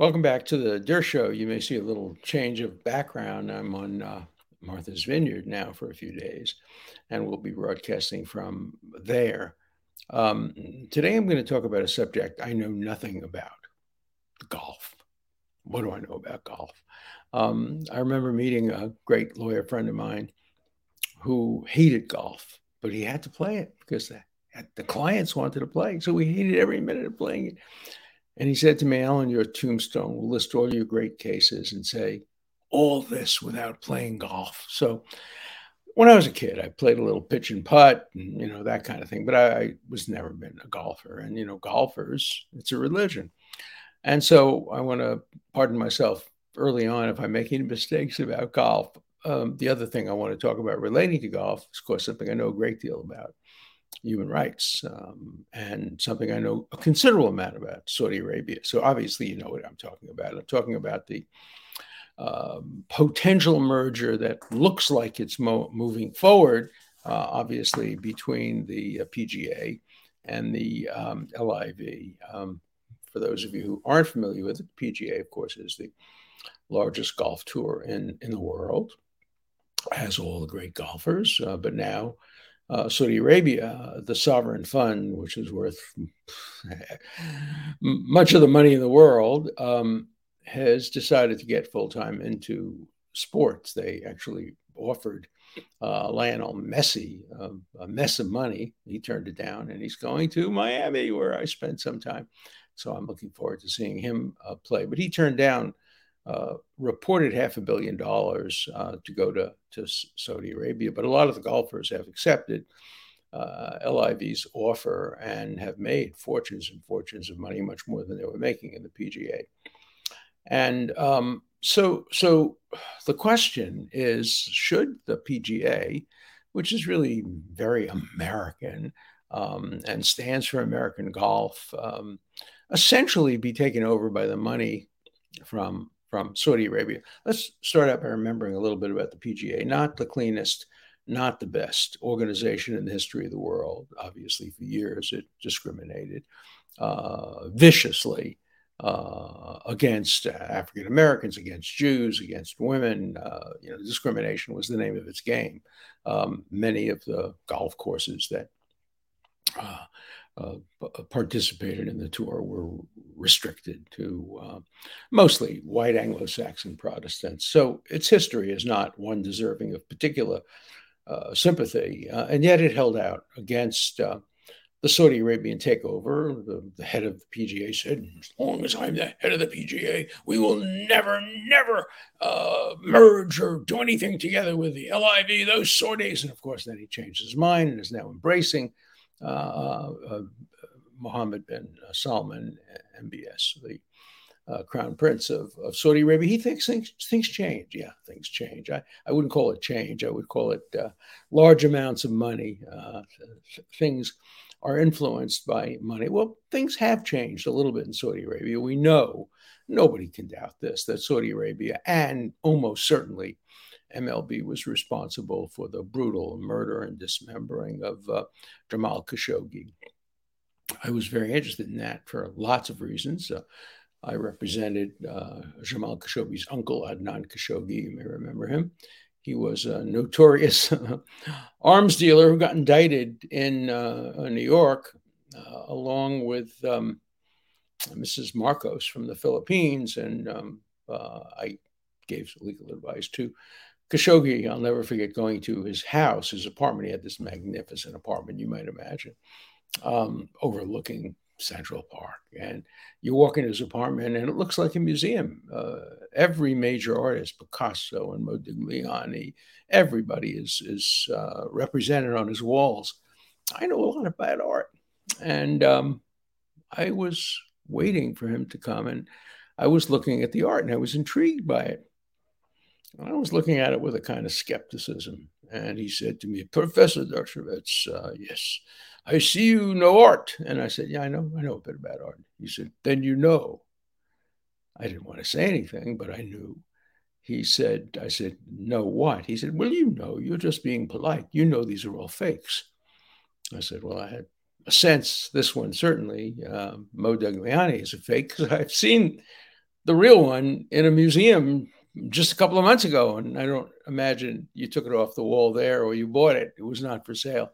Welcome back to the Dershow. You may see a little change of background. I'm on uh, Martha's Vineyard now for a few days, and we'll be broadcasting from there. Um, today, I'm going to talk about a subject I know nothing about golf. What do I know about golf? Um, I remember meeting a great lawyer friend of mine who hated golf, but he had to play it because the, the clients wanted to play. So we hated every minute of playing it. And he said to me, Alan, your tombstone will list all your great cases and say, all this without playing golf. So when I was a kid, I played a little pitch and putt and, you know, that kind of thing, but I, I was never been a golfer. And, you know, golfers, it's a religion. And so I want to pardon myself early on if I'm making mistakes about golf. Um, the other thing I want to talk about relating to golf is, of course, something I know a great deal about human rights um, and something I know a considerable amount about Saudi Arabia. So obviously, you know what I'm talking about. I'm talking about the um, potential merger that looks like it's mo- moving forward, uh, obviously, between the uh, PGA and the um, LIV. Um, for those of you who aren't familiar with it, the PGA, of course, is the largest golf tour in, in the world, has all the great golfers, uh, but now uh, Saudi Arabia, the sovereign fund, which is worth much of the money in the world, um, has decided to get full time into sports. They actually offered uh, Lionel Messi uh, a mess of money. He turned it down, and he's going to Miami, where I spent some time. So I'm looking forward to seeing him uh, play. But he turned down uh, reported half a billion dollars uh, to go to, to Saudi Arabia. But a lot of the golfers have accepted uh, LIV's offer and have made fortunes and fortunes of money, much more than they were making in the PGA. And um, so, so the question is should the PGA, which is really very American um, and stands for American golf, um, essentially be taken over by the money from from Saudi Arabia. Let's start out by remembering a little bit about the PGA, not the cleanest, not the best organization in the history of the world. Obviously, for years it discriminated uh, viciously uh, against African Americans, against Jews, against women. Uh, you know, discrimination was the name of its game. Um, many of the golf courses that uh, uh, participated in the tour were restricted to uh, mostly white Anglo Saxon Protestants. So its history is not one deserving of particular uh, sympathy, uh, and yet it held out against the Saudi Arabian takeover. The, the, head of the PGA said, As long as I'm the head of the PGA, we will never, never merge or do anything together with the LIV, those Saudis. And of course, then he changed his mind and is now embracing Mohammed bin Salman, MBS, the uh, crown prince of, of Saudi Arabia, he thinks things, things change. Yeah, things change. I, I wouldn't call it change. I would call it uh, large amounts of money. Uh, things are influenced by money. Well, things have changed a little bit in Saudi Arabia. We know, nobody can doubt this, that Saudi Arabia and almost certainly MBS was responsible for the brutal murder and dismembering of uh, Jamal Khashoggi. I was very interested in that for lots of reasons. Uh, I represented uh, Jamal Khashoggi's uncle, Adnan Khashoggi. You may remember him. He was a notorious arms dealer who got indicted in uh, New York, uh, along with um, Mrs. Marcos from the Philippines. And um, uh, I gave legal advice to Khashoggi, I'll never forget going to his house, his apartment. He had this magnificent apartment, you might imagine, um, overlooking Central Park. And you walk in his apartment, and it looks like a museum. Uh, every major artist, Picasso and Modigliani, everybody is is uh, represented on his walls. I know a lot about art, and um, I was waiting for him to come. And I was looking at the art and I was intrigued by it. I was looking at it with a kind of skepticism. And he said to me, Professor Dershowitz, uh, yes, I see you know art. And I said, Yeah, I know. I know a bit about art. He said, Then you know. I didn't want to say anything, but I knew. He said, I said, No, what? He said, Well, you know, you're just being polite. You know these are all fakes. I said, Well, I had a sense, this one certainly, uh, Modigliani is a fake because I've seen the real one in a museum just a couple of months ago. And I don't imagine you took it off the wall there or you bought it. It was not for sale.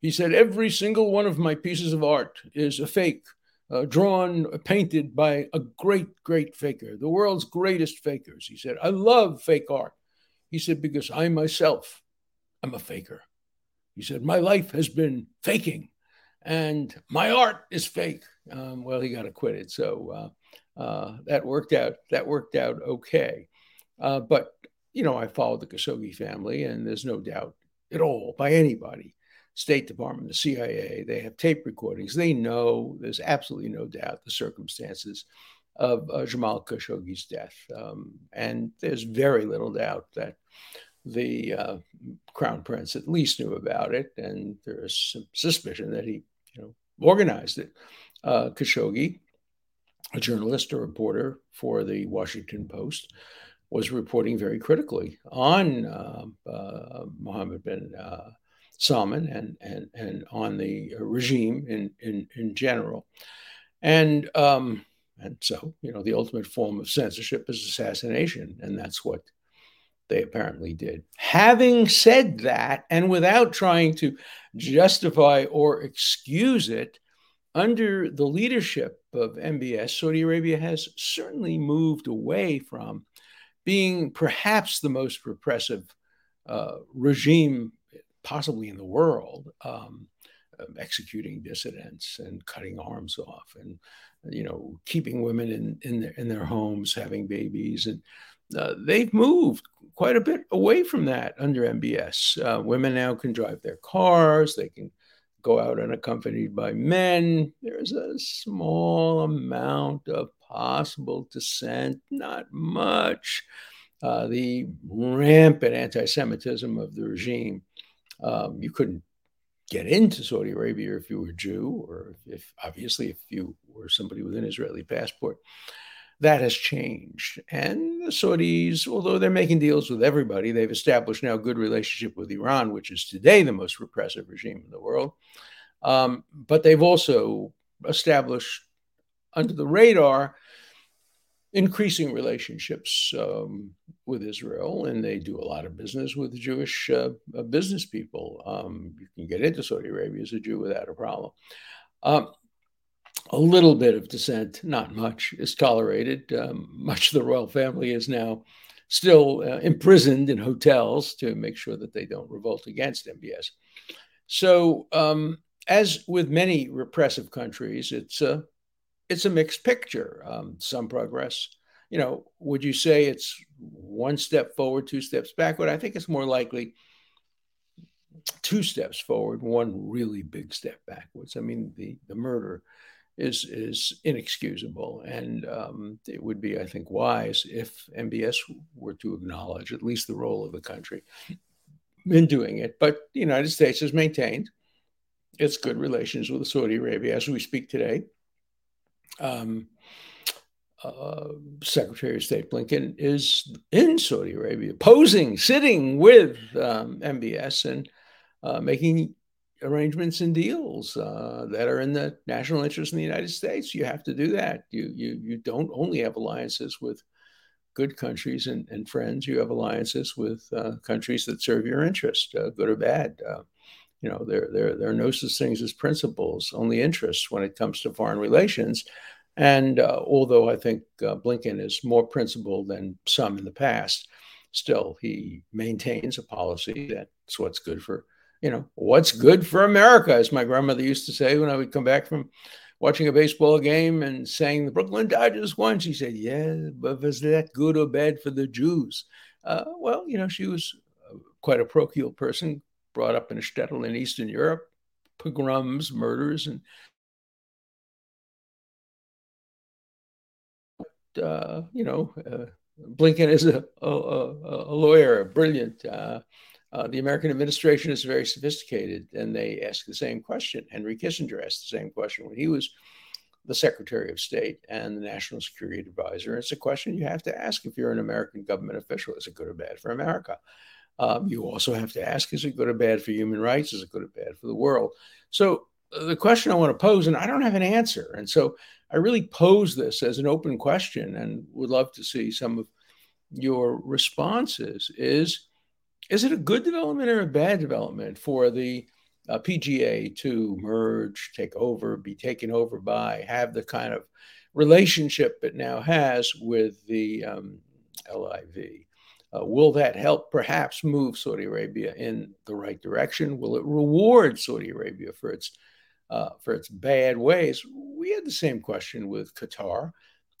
He said, Every single one of my pieces of art is a fake, uh, drawn, painted by a great, great faker, the world's greatest fakers. He said, I love fake art. He said, Because I myself am a faker. He said, My life has been faking and my art is fake. Um, well, he got acquitted. So uh, uh, that worked out. That worked out okay. Uh, but, you know, I followed the Khashoggi family, and there's no doubt at all by anybody State Department, the CIA, they have tape recordings. They know there's absolutely no doubt the circumstances of uh, Jamal Khashoggi's death. Um, and there's very little doubt that the uh, crown prince at least knew about it. And there is some suspicion that he you know, organized it. Uh, Khashoggi, a journalist, a reporter for the Washington Post, was reporting very critically on uh, uh, Mohammed bin uh, Salman and, and, and on the regime in, in, in general. And, um, and so, you know, the ultimate form of censorship is assassination. And that's what they apparently did. Having said that, and without trying to justify or excuse it, under the leadership of MBS, Saudi Arabia has certainly moved away from being perhaps the most repressive uh, regime possibly in the world, um, um, executing dissidents and cutting arms off, and you know keeping women in in their, in their homes, having babies, and uh, they've moved quite a bit away from that under MBS. Uh, women now can drive their cars; they can go out unaccompanied by men. There's a small amount of possible dissent, not much. Uh, the rampant anti Semitism of the regime um, you couldn't get into Saudi Arabia if you were Jew, or if obviously if you were somebody with an Israeli passport. That has changed. And the Saudis, although they're making deals with everybody, they've established now a good relationship with Iran, which is today the most repressive regime in the world. Um, but they've also established under the radar increasing relationships um, with Israel, and they do a lot of business with Jewish uh, uh, business people. Um, you can get into Saudi Arabia as a Jew without a problem. Um, a little bit of dissent, not much, is tolerated. Um, much of the royal family is now still uh, imprisoned in hotels to make sure that they don't revolt against MBS. So, um, as with many repressive countries, it's a it's a mixed picture. Um, some progress. You know, would you say it's one step forward, two steps backward? I think it's more likely two steps forward, one really big step backwards. I mean, the the murder is is inexcusable, and um, it would be, I think, wise if MBS were to acknowledge at least the role of the country in doing it. But the United States has maintained its good relations with Saudi Arabia as we speak today um, uh, Secretary of State Blinken is in Saudi Arabia, posing, sitting with um, MBS and uh, making arrangements and deals uh, that are in the national interest in the United States. You have to do that. You you you don't only have alliances with good countries and, and friends. You have alliances with uh, countries that serve your interest, uh, good or bad. You know, there, there, there are no such things as principles, only interests when it comes to foreign relations. And uh, although I think uh, Blinken is more principled than some in the past, still he maintains a policy that's what's good for, you know, what's good for America, as my grandmother used to say when I would come back from watching a baseball game and saying the Brooklyn Dodgers won. She said, "Yeah, but was that good or bad for the Jews?" Uh, well, you know, she was uh, quite a parochial person, brought up in a shtetl in Eastern Europe, pogroms, murders, and uh, you know, uh, Blinken is a, a, a lawyer, brilliant. Uh, uh, the American administration is very sophisticated, and they ask the same question. Henry Kissinger asked the same question when he was the Secretary of State and the National Security Advisor. It's a question you have to ask if you're an American government official: Is it good or bad for America? Um, you also have to ask: Is it good or bad for human rights? Is it good or bad for the world? So uh, the question I want to pose, and I don't have an answer, and so I really pose this as an open question, and would love to see some of your responses. Is is it a good development or a bad development for the uh, PGA to merge, take over, be taken over by, have the kind of relationship it now has with the um, LIV? Uh, will that help perhaps move Saudi Arabia in the right direction? Will it reward Saudi Arabia for its uh, for its bad ways? We had the same question with Qatar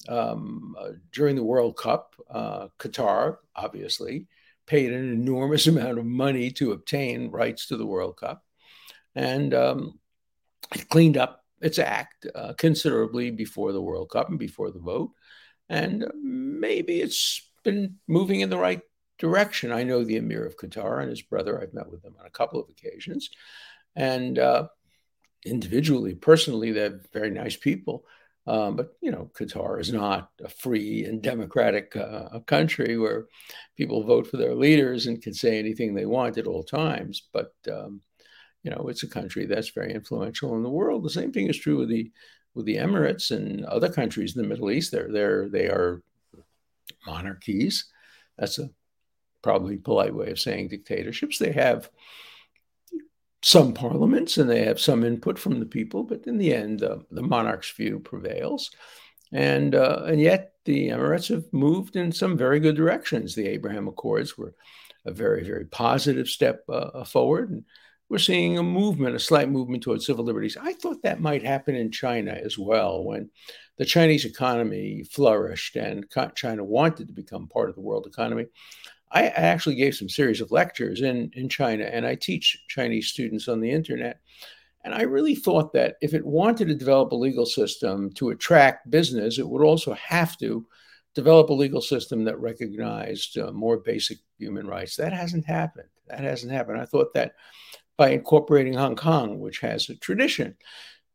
um, uh, during the World Cup. Uh, Qatar, obviously, paid an enormous amount of money to obtain rights to the World Cup, and um, it cleaned up its act uh, considerably before the World Cup and before the vote. And maybe it's been moving in the right direction. I know the Emir of Qatar and his brother. I've met with them on a couple of occasions. And uh, individually, personally, they're very nice people. Um, but you know, Qatar is not a free and democratic uh, country where people vote for their leaders and can say anything they want at all times. But um, you know, it's a country that's very influential in the world. The same thing is true with the with the Emirates and other countries in the Middle East. They're they're they are monarchies. That's a probably polite way of saying dictatorships. They have some parliaments and they have some input from the people, but in the end, uh, the monarch's view prevails. And, uh, and yet, the Emirates have moved in some very good directions. The Abraham Accords were a very, very positive step uh, forward. And we're seeing a movement, a slight movement towards civil liberties. I thought that might happen in China as well when the Chinese economy flourished and China wanted to become part of the world economy. I actually gave some series of lectures in, in China, and I teach Chinese students on the internet. And I really thought that if it wanted to develop a legal system to attract business, it would also have to develop a legal system that recognized uh, more basic human rights. That hasn't happened. That hasn't happened. I thought that by incorporating Hong Kong, which has a tradition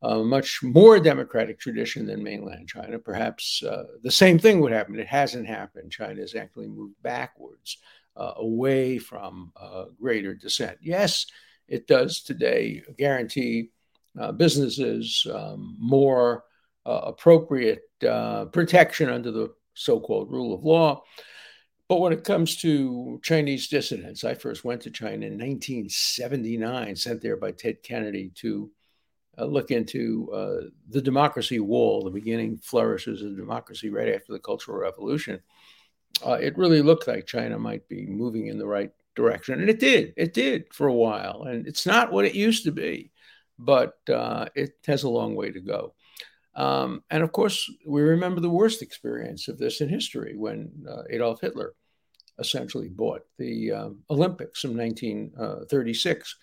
a much more democratic tradition than mainland China. Perhaps uh, the same thing would happen. It hasn't happened. China has actually moved backwards uh, away from uh, greater dissent. Yes, it does today guarantee uh, businesses um, more uh, appropriate protection under the so called rule of law. But when it comes to Chinese dissidents, I first went to China in 1979, sent there by Ted Kennedy to uh, look into uh, the democracy wall, the beginning flourishes of democracy right after the Cultural Revolution, uh, it really looked like China might be moving in the right direction. And it did. It did for a while. And it's not what it used to be, but uh, it has a long way to go. Um, and of course, we remember the worst experience of this in history when uh, Adolf Hitler essentially bought the um, Olympics in 1936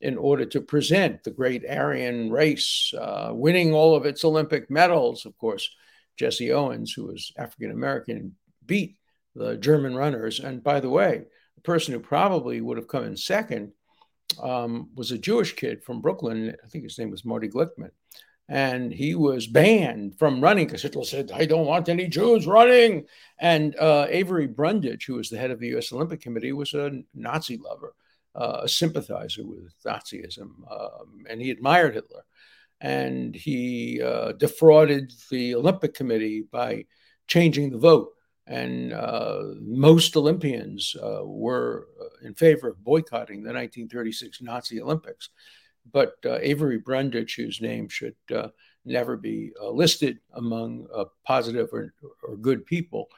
in order to present the great Aryan race, uh, winning all of its Olympic medals. Of course, Jesse Owens, who was African American, beat the German runners. And by the way, the person who probably would have come in second um, was a Jewish kid from Brooklyn. I think his name was Marty Glickman. And he was banned from running because Hitler said, I don't want any Jews running. And uh, Avery Brundage, who was the head of the US Olympic Committee, was a Nazi lover uh, a sympathizer with Nazism, um, and he admired Hitler. And he uh, defrauded the Olympic Committee by changing the vote. And uh, most Olympians uh, were uh, in favor of boycotting the 1936 Nazi Olympics. But uh, Avery Brundage, whose name should never be listed among positive or, or, good people,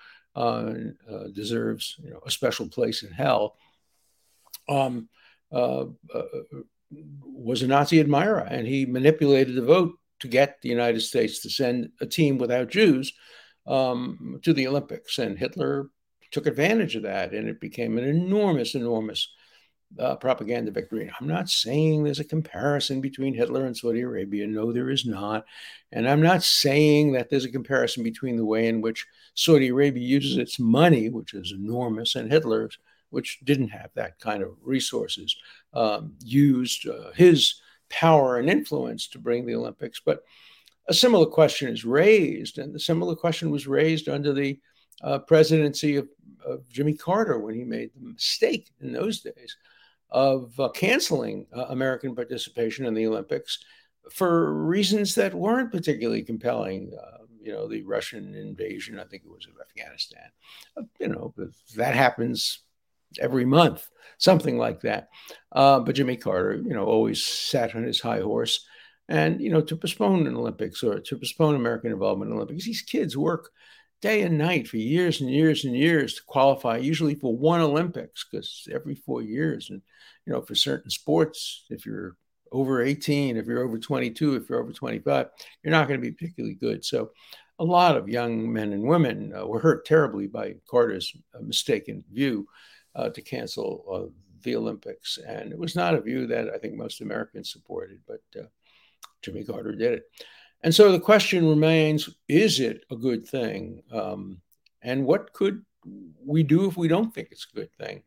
deserves you know, a special place in hell um, uh, uh, was a Nazi admirer, and he manipulated the vote to get the United States to send a team without Jews um, to the Olympics. And Hitler took advantage of that, and it became an enormous, enormous uh, propaganda victory. I'm not saying there's a comparison between Hitler and Saudi Arabia. No, there is not. And I'm not saying that there's a comparison between the way in which Saudi Arabia uses its money, which is enormous, and Hitler's, which didn't have that kind of resources, um, used uh, his power and influence to bring the Olympics. But a similar question is raised, and the similar question was raised under the uh, presidency of, of, Jimmy Carter when he made the mistake in those days of uh, canceling uh, American participation in the Olympics for reasons that weren't particularly compelling. Uh, you know, the Russian invasion, I think it was of Afghanistan. Uh, you know, that happens every month, something like that. Uh, but Jimmy Carter, you know, always sat on his high horse. And, you know, to postpone an Olympics or to postpone American involvement in Olympics, these kids work day and night for years and years and years to qualify, usually for one Olympics, because every four years. And, you know, for certain sports, if you're over 18, if you're over 22, if you're over 25, you're not going to be particularly good. So, a lot of young men and women uh, were hurt terribly by Carter's uh, mistaken view uh, to cancel uh, the Olympics. And it was not a view that I think most Americans supported, but uh, Jimmy Carter did it. And so the question remains is it a good thing? Um, and what could we do if we don't think it's a good thing?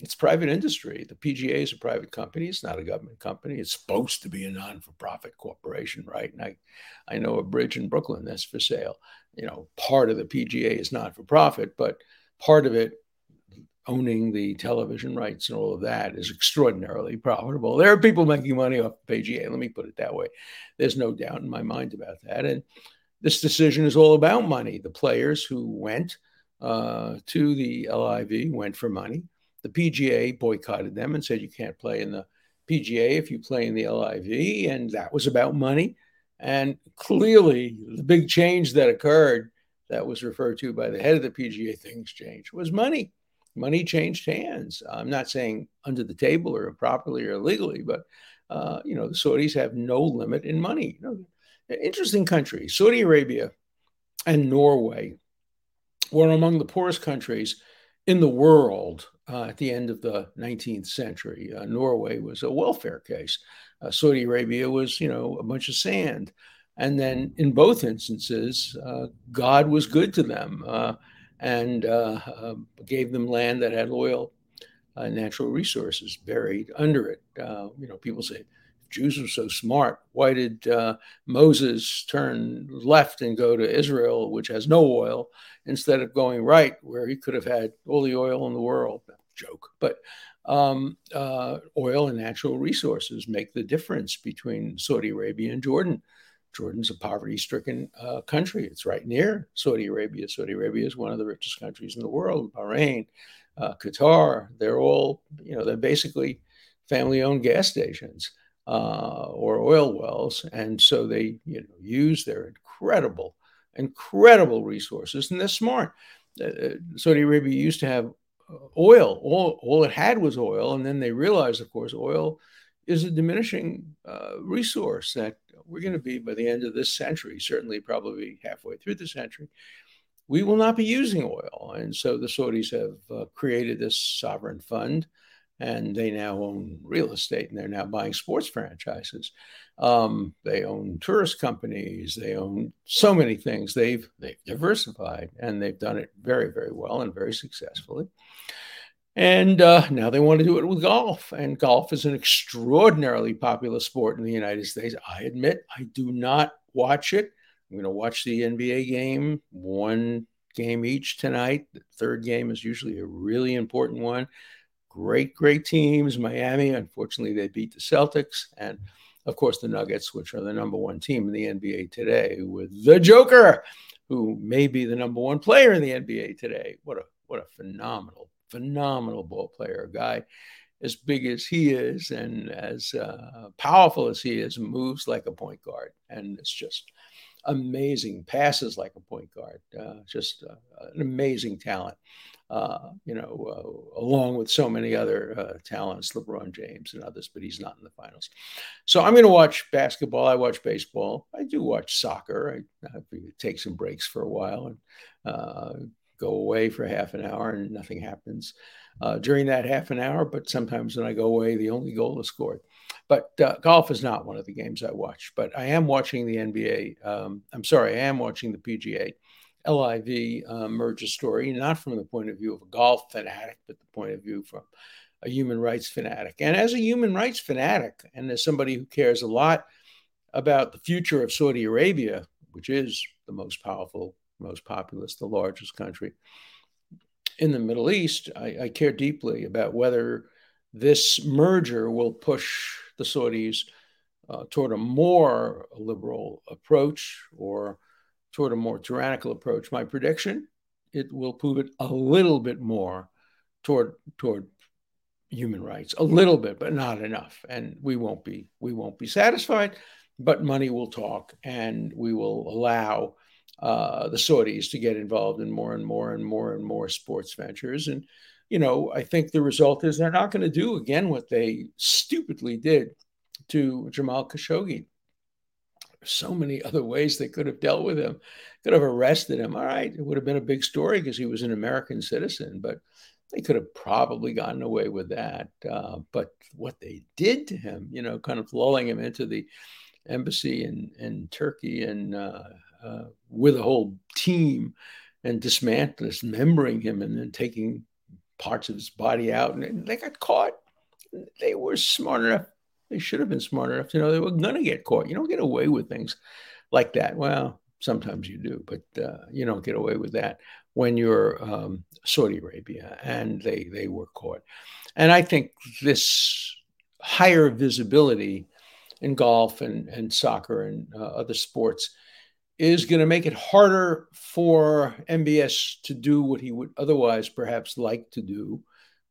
It's private industry. The PGA is a private company. It's not a government company. It's supposed to be a non-for-profit corporation, right? And I, I know a bridge in Brooklyn that's for sale. You know, part of the PGA is not for profit, but part of it owning the television rights and all of that is extraordinarily profitable. There are people making money off the PGA. Let me put it that way. There's no doubt in my mind about that. And this decision is all about money. The players who went uh, to the LIV went for money. The PGA boycotted them and said you can't play in the PGA if you play in the LIV, and that was about money. And clearly, the big change that occurred that was referred to by the head of the PGA, things changed, was money money changed hands. I'm not saying under the table or improperly or illegally, but uh, you know the Saudis have no limit in money. You know, interesting country, Saudi Arabia and Norway were among the poorest countries in the world uh, at the end of the 19th century. Uh, Norway was a welfare case. Uh, Saudi Arabia was, you know, a bunch of sand. And then in both instances, uh, God was good to them. And uh, uh, gave them land that had oil, uh, natural resources buried under it. You know, people say, Jews were so smart. Why did uh, Moses turn left and go to Israel, which has no oil, instead of going right, where he could have had all the oil in the world? Joke. But um, uh, oil and natural resources make the difference between Saudi Arabia and Jordan. Jordan's a poverty stricken uh, country. It's right near Saudi Arabia. Saudi Arabia is one of the richest countries in the world. Bahrain, uh, Qatar, they're all, you know, they're basically family owned gas stations uh, or oil wells. And so they, you know, use their incredible, incredible resources and they're smart. Uh, uh, Saudi Arabia used to have uh, oil. All, all it had was oil. And then they realized, of course, oil is a diminishing resource that we're going to be by the end of this century, certainly probably halfway through the century, we will not be using oil. And so the Saudis have uh, created this sovereign fund and they now own real estate and they're now buying sports franchises. Um, they own tourist companies. They own so many things. They've, they've diversified and they've done it very, very well and very successfully. And uh, now they want to do it with golf. And golf is an extraordinarily popular sport in the United States. I admit I do not watch it. I'm going to watch the NBA game, one game each tonight. The third game is usually a really important one. Great, great teams. Miami, unfortunately, they beat the Celtics. And of course, the Nuggets, which are the number one team in the NBA today, with the Joker, who may be the number one player in the NBA today. What a what a phenomenal phenomenal ball player, a guy as big as he is and as uh, powerful as he is, moves like a point guard. And it's just amazing, passes like a point guard, uh, just uh, an amazing talent. Uh, you know, uh, along with so many other uh, talents, LeBron James and others, but he's not in the finals. So I'm going to watch basketball. I watch baseball. I do watch soccer. I, I take some breaks for a while and go away for half an hour and nothing happens uh, during that half an hour. But sometimes when I go away, the only goal is scored. But uh, golf is not one of the games I watch. But I am watching the NBA. Um, I'm sorry, I am watching the PGA LIV uh, merger story, not from the point of view of a golf fanatic, but the point of view from a human rights fanatic. And as a human rights fanatic, and as somebody who cares a lot about the future of Saudi Arabia, which is the most powerful, most populous, the largest country in the Middle East, I, I care deeply about whether this merger will push the Saudis uh, toward a more liberal approach or toward a more tyrannical approach. My prediction: it will prove it a little bit more toward toward human rights, a little bit, but not enough. And we won't be we won't be satisfied. But money will talk, and we will allow uh, the Saudis to get involved in more and more and more and more sports ventures. And you know, I think the result is they're not going to do again what they stupidly did to Jamal Khashoggi. So many other ways they could have dealt with him, could have arrested him. All right, it would have been a big story because he was an American citizen, but they could have probably gotten away with that. Uh, but what they did to him, you know, kind of lulling him into the embassy in, in Turkey and uh, uh, with a whole team and dismantling, dismembering him and then taking parts of his body out, and they got caught. They were smart enough. They should have been smart enough to know they were going to get caught. You don't get away with things like that. Well, sometimes you do, but uh, you don't get away with that when you're um, Saudi Arabia, and they they were caught. And I think this higher visibility in golf and, and soccer and uh, other sports is going to make it harder for MBS to do what he would otherwise perhaps like to do,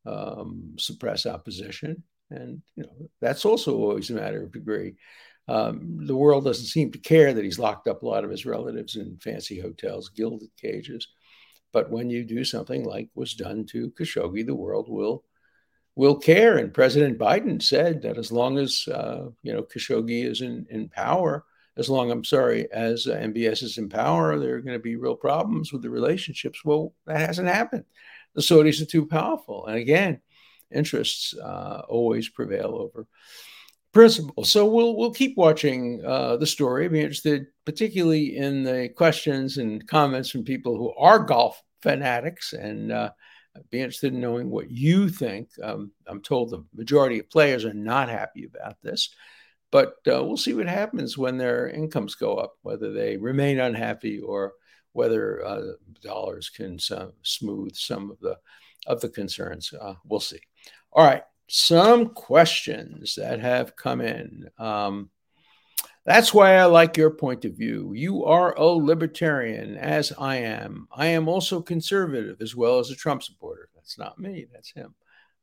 um, suppress opposition. And you know that's also always a matter of degree. Um, the world doesn't seem to care that he's locked up a lot of his relatives in fancy hotels, gilded cages. But when you do something like was done to Khashoggi, the world will will care. And President Biden said that as long as uh, you know Khashoggi is in, in power, as long, I'm sorry, as uh, MBS is in power, there are going to be real problems with the relationships. Well, that hasn't happened. The Saudis are too powerful. And again, interests uh, always prevail over principle. So we'll we'll keep watching uh, the story. Be interested, particularly in the questions and comments from people who are golf fanatics, and uh, be interested in knowing what you think. Um, I'm told the majority of players are not happy about this. But uh, we'll see what happens when their incomes go up, whether they remain unhappy or whether uh, dollars can smooth some of the of the concerns. Uh, we'll see. All right, some questions that have come in. Um, that's why I like your point of view. You are a libertarian, as I am. I am also conservative as well as a Trump supporter. That's not me, that's him.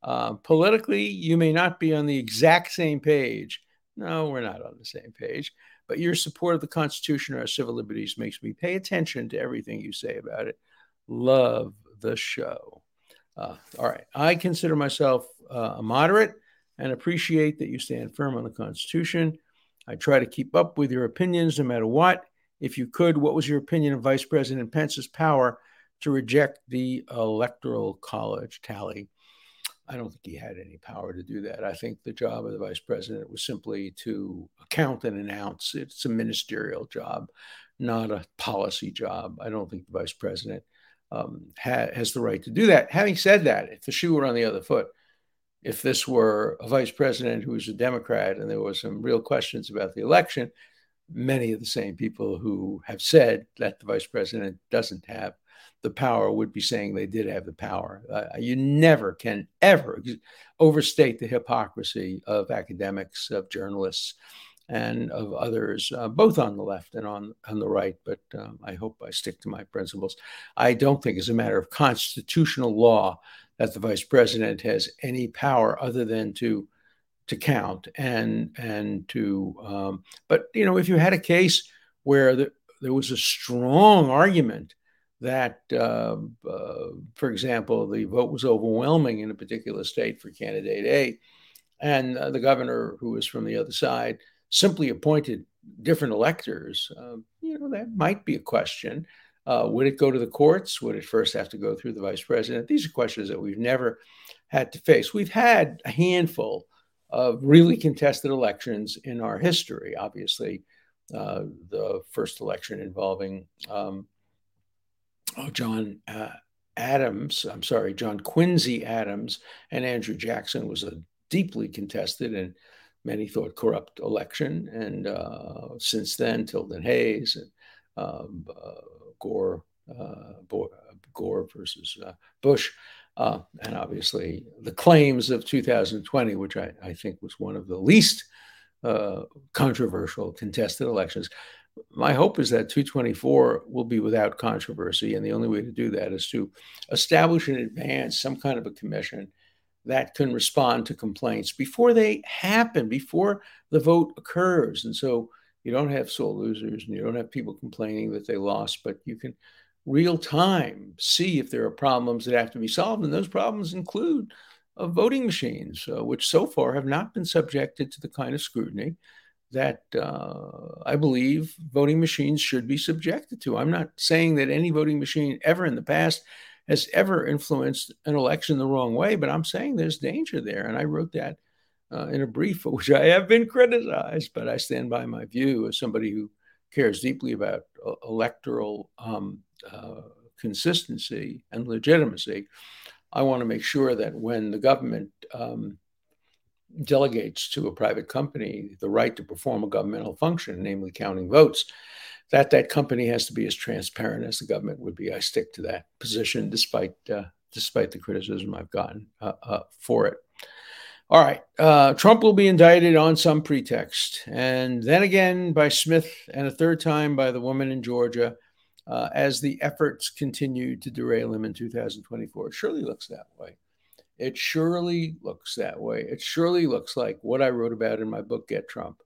Uh, politically, you may not be on the exact same page, no, we're not on the same page. But your support of the Constitution or our civil liberties makes me pay attention to everything you say about it. Love the show. Uh, all right. I consider myself uh, a moderate and appreciate that you stand firm on the Constitution. I try to keep up with your opinions no matter what. If you could, what was your opinion of Vice President Pence's power to reject the Electoral College tally? I don't think he had any power to do that. I think the job of the vice president was simply to count and announce. It's a ministerial job, not a policy job. I don't think the vice president um, ha- has the right to do that. Having said that, if the shoe were on the other foot, if this were a vice president who was a Democrat and there were some real questions about the election, many of the same people who have said that the vice president doesn't have the power would be saying they did have the power. Uh, you never can ever overstate the hypocrisy of academics, of journalists, and of others, uh, both on the left and on, on the right. But um, I hope I stick to my principles. I don't think, as a matter of constitutional law, that the vice president has any power other than to to count and and to. Um, but you know, if you had a case where the, there was a strong argument that, uh, uh, for example, the vote was overwhelming in a particular state for candidate A, and uh, the governor, who was from the other side, simply appointed different electors. Um, you know, that might be a question. Uh, would it go to the courts? Would it first have to go through the vice president? These are questions that we've never had to face. We've had a handful of really contested elections in our history. Obviously, uh, the first election involving um, oh, John uh, Adams, I'm sorry, John Quincy Adams and Andrew Jackson was a deeply contested and many thought corrupt election. And uh, since then, Tilden Hayes and um, uh, Gore, uh, Gore versus uh, Bush. Uh, and obviously the claims of 2020, which I, I think was one of the least uh, controversial contested elections. My hope is that 224 will be without controversy. And the only way to do that is to establish in advance some kind of a commission that can respond to complaints before they happen, before the vote occurs. And so you don't have sole losers and you don't have people complaining that they lost, but you can real time see if there are problems that have to be solved. And those problems include voting machines, uh, which so far have not been subjected to the kind of scrutiny that uh, I believe voting machines should be subjected to. I'm not saying that any voting machine ever in the past has ever influenced an election the wrong way, but I'm saying there's danger there. And I wrote that uh, in a brief for which I have been criticized, but I stand by my view as somebody who cares deeply about uh, electoral um, uh, consistency and legitimacy. I want to make sure that when the government um, delegates to a private company the right to perform a governmental function, namely counting votes, that that company has to be as transparent as the government would be. I stick to that position despite uh, despite the criticism I've gotten uh, uh, for it. All right, uh, Trump will be indicted on some pretext, and then again by Smith, and a third time by the woman in Georgia, uh, as the efforts continue to derail him in 2024. It surely looks that way. It surely looks that way. It surely looks like what I wrote about in my book, Get Trump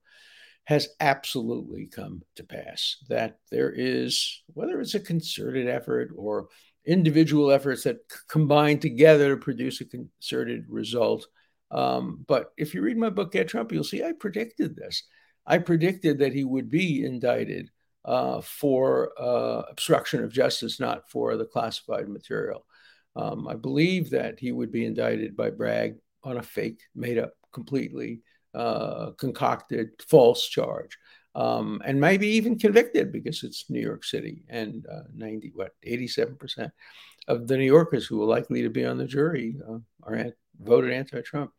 has absolutely come to pass. That there is, whether it's a concerted effort or individual efforts that c- combine together to produce a concerted result. Um, but if you read my book, Get Trump, you'll see I predicted this. I predicted that he would be indicted uh, for uh, obstruction of justice, not for the classified material. Um, I believe that he would be indicted by Bragg on a fake, made up completely uh, concocted false charge. Um, and maybe even convicted because it's New York City and uh, 90, what, 87% of the New Yorkers who are likely to be on the jury uh, are at, voted anti Trump.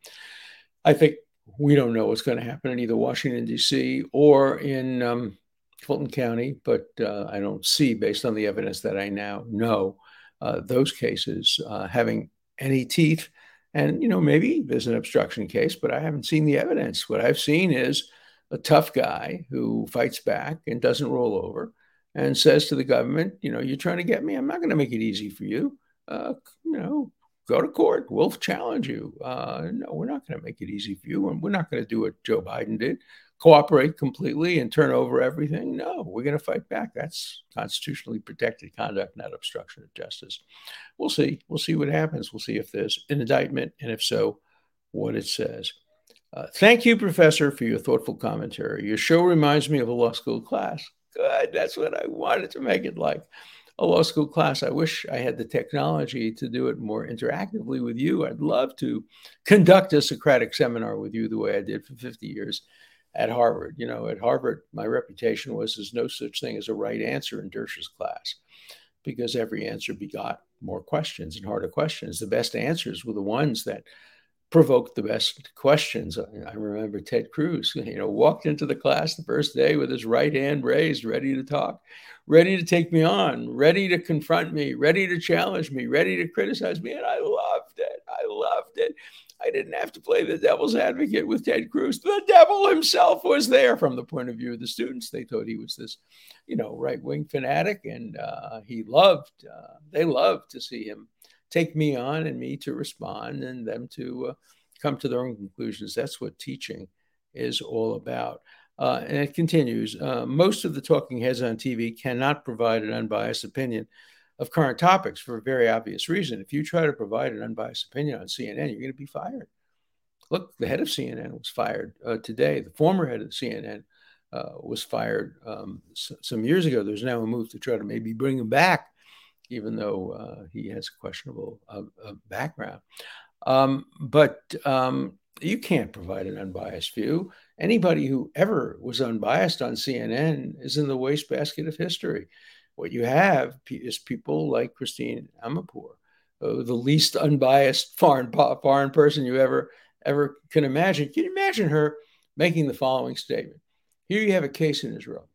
I think we don't know what's going to happen in either Washington, D.C. or in um, Fulton County, but uh, I don't see, based on the evidence that I now know, those cases uh, having any teeth. And, you know, maybe there's an obstruction case, but I haven't seen the evidence. What I've seen is a tough guy who fights back and doesn't roll over and says to the government, you know, you're trying to get me. I'm not going to make it easy for you. Uh, you know, go to court. We'll challenge you. Uh, no, we're not going to make it easy for you. And we're not going to do what Joe Biden did cooperate completely and turn over everything. No, we're going to fight back. That's constitutionally protected conduct, not obstruction of justice. We'll see. We'll see what happens. We'll see if there's an indictment, and if so, what it says. Uh, thank you, Professor, for your thoughtful commentary. Your show reminds me of a law school class. Good. That's what I wanted to make it like a law school class. I wish I had the technology to do it more interactively with you. I'd love to conduct a Socratic seminar with you the way I did for 50 years at Harvard. You know, at Harvard, my reputation was there's no such thing as a right answer in Dersh's class because every answer begot more questions and harder questions. The best answers were the ones that provoked the best questions. I remember Ted Cruz, you know, walked into the class the first day with his right hand raised, ready to talk, ready to take me on, ready to confront me, ready to challenge me, ready to criticize me. And I loved it. I loved it. I didn't have to play the devil's advocate with Ted Cruz. The devil himself was there from the point of view of the students. They thought he was this, you know, right wing fanatic, and uh, he loved, uh, they loved to see him take me on and me to respond and them to uh, come to their own conclusions. That's what teaching is all about. Uh, and it continues uh, most of the talking heads on TV cannot provide an unbiased opinion of current topics for a very obvious reason. If you try to provide an unbiased opinion on CNN, you're going to be fired. Look, the head of CNN was fired uh, today. The former head of CNN uh, was fired um, some years ago. There's now a move to try to maybe bring him back, even though uh, he has a questionable uh, uh, background. Um, but um, you can't provide an unbiased view. Anybody who ever was unbiased on CNN is in the wastebasket of history. What you have is people like Christine Amanpour, uh, the least unbiased foreign foreign person you ever ever can imagine. Can you imagine her making the following statement? Here you have a case in Israel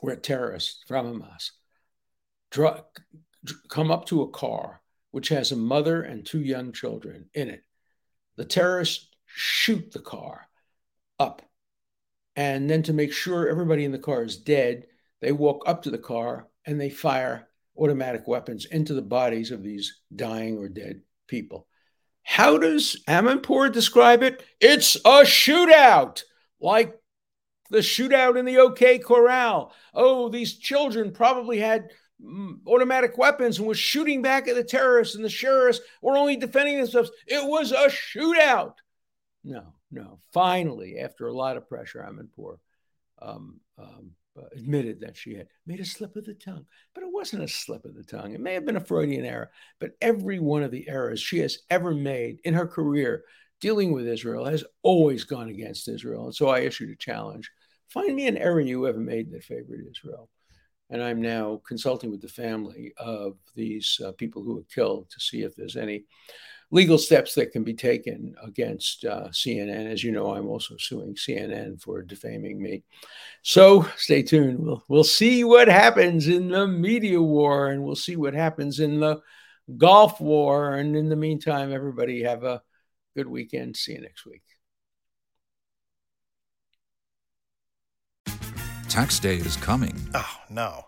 where terrorists from Hamas draw, come up to a car which has a mother and two young children in it. The terrorists shoot the car up. And then to make sure everybody in the car is dead, they walk up to the car and they fire automatic weapons into the bodies of these dying or dead people. How does Amanpour describe it? It's a shootout, like the shootout in the OK Corral. Oh, these children probably had mm, automatic weapons and was shooting back at the terrorists, and the sheriffs were only defending themselves. It was a shootout. No, no. Finally, after a lot of pressure, Amanpour um, um, admitted that she had made a slip of the tongue, but it wasn't a slip of the tongue. It may have been a Freudian error, but every one of the errors she has ever made in her career dealing with Israel has always gone against Israel. And so I issued a challenge. Find me an error you ever made that favored Israel. And I'm now consulting with the family of these uh, people who were killed to see if there's any legal steps that can be taken against uh, CNN. As you know, I'm also suing CNN for defaming me. So stay tuned. We'll, we'll see what happens in the media war and we'll see what happens in the Gulf war. And in the meantime, everybody have a good weekend. See you next week. Tax day is coming. Oh, no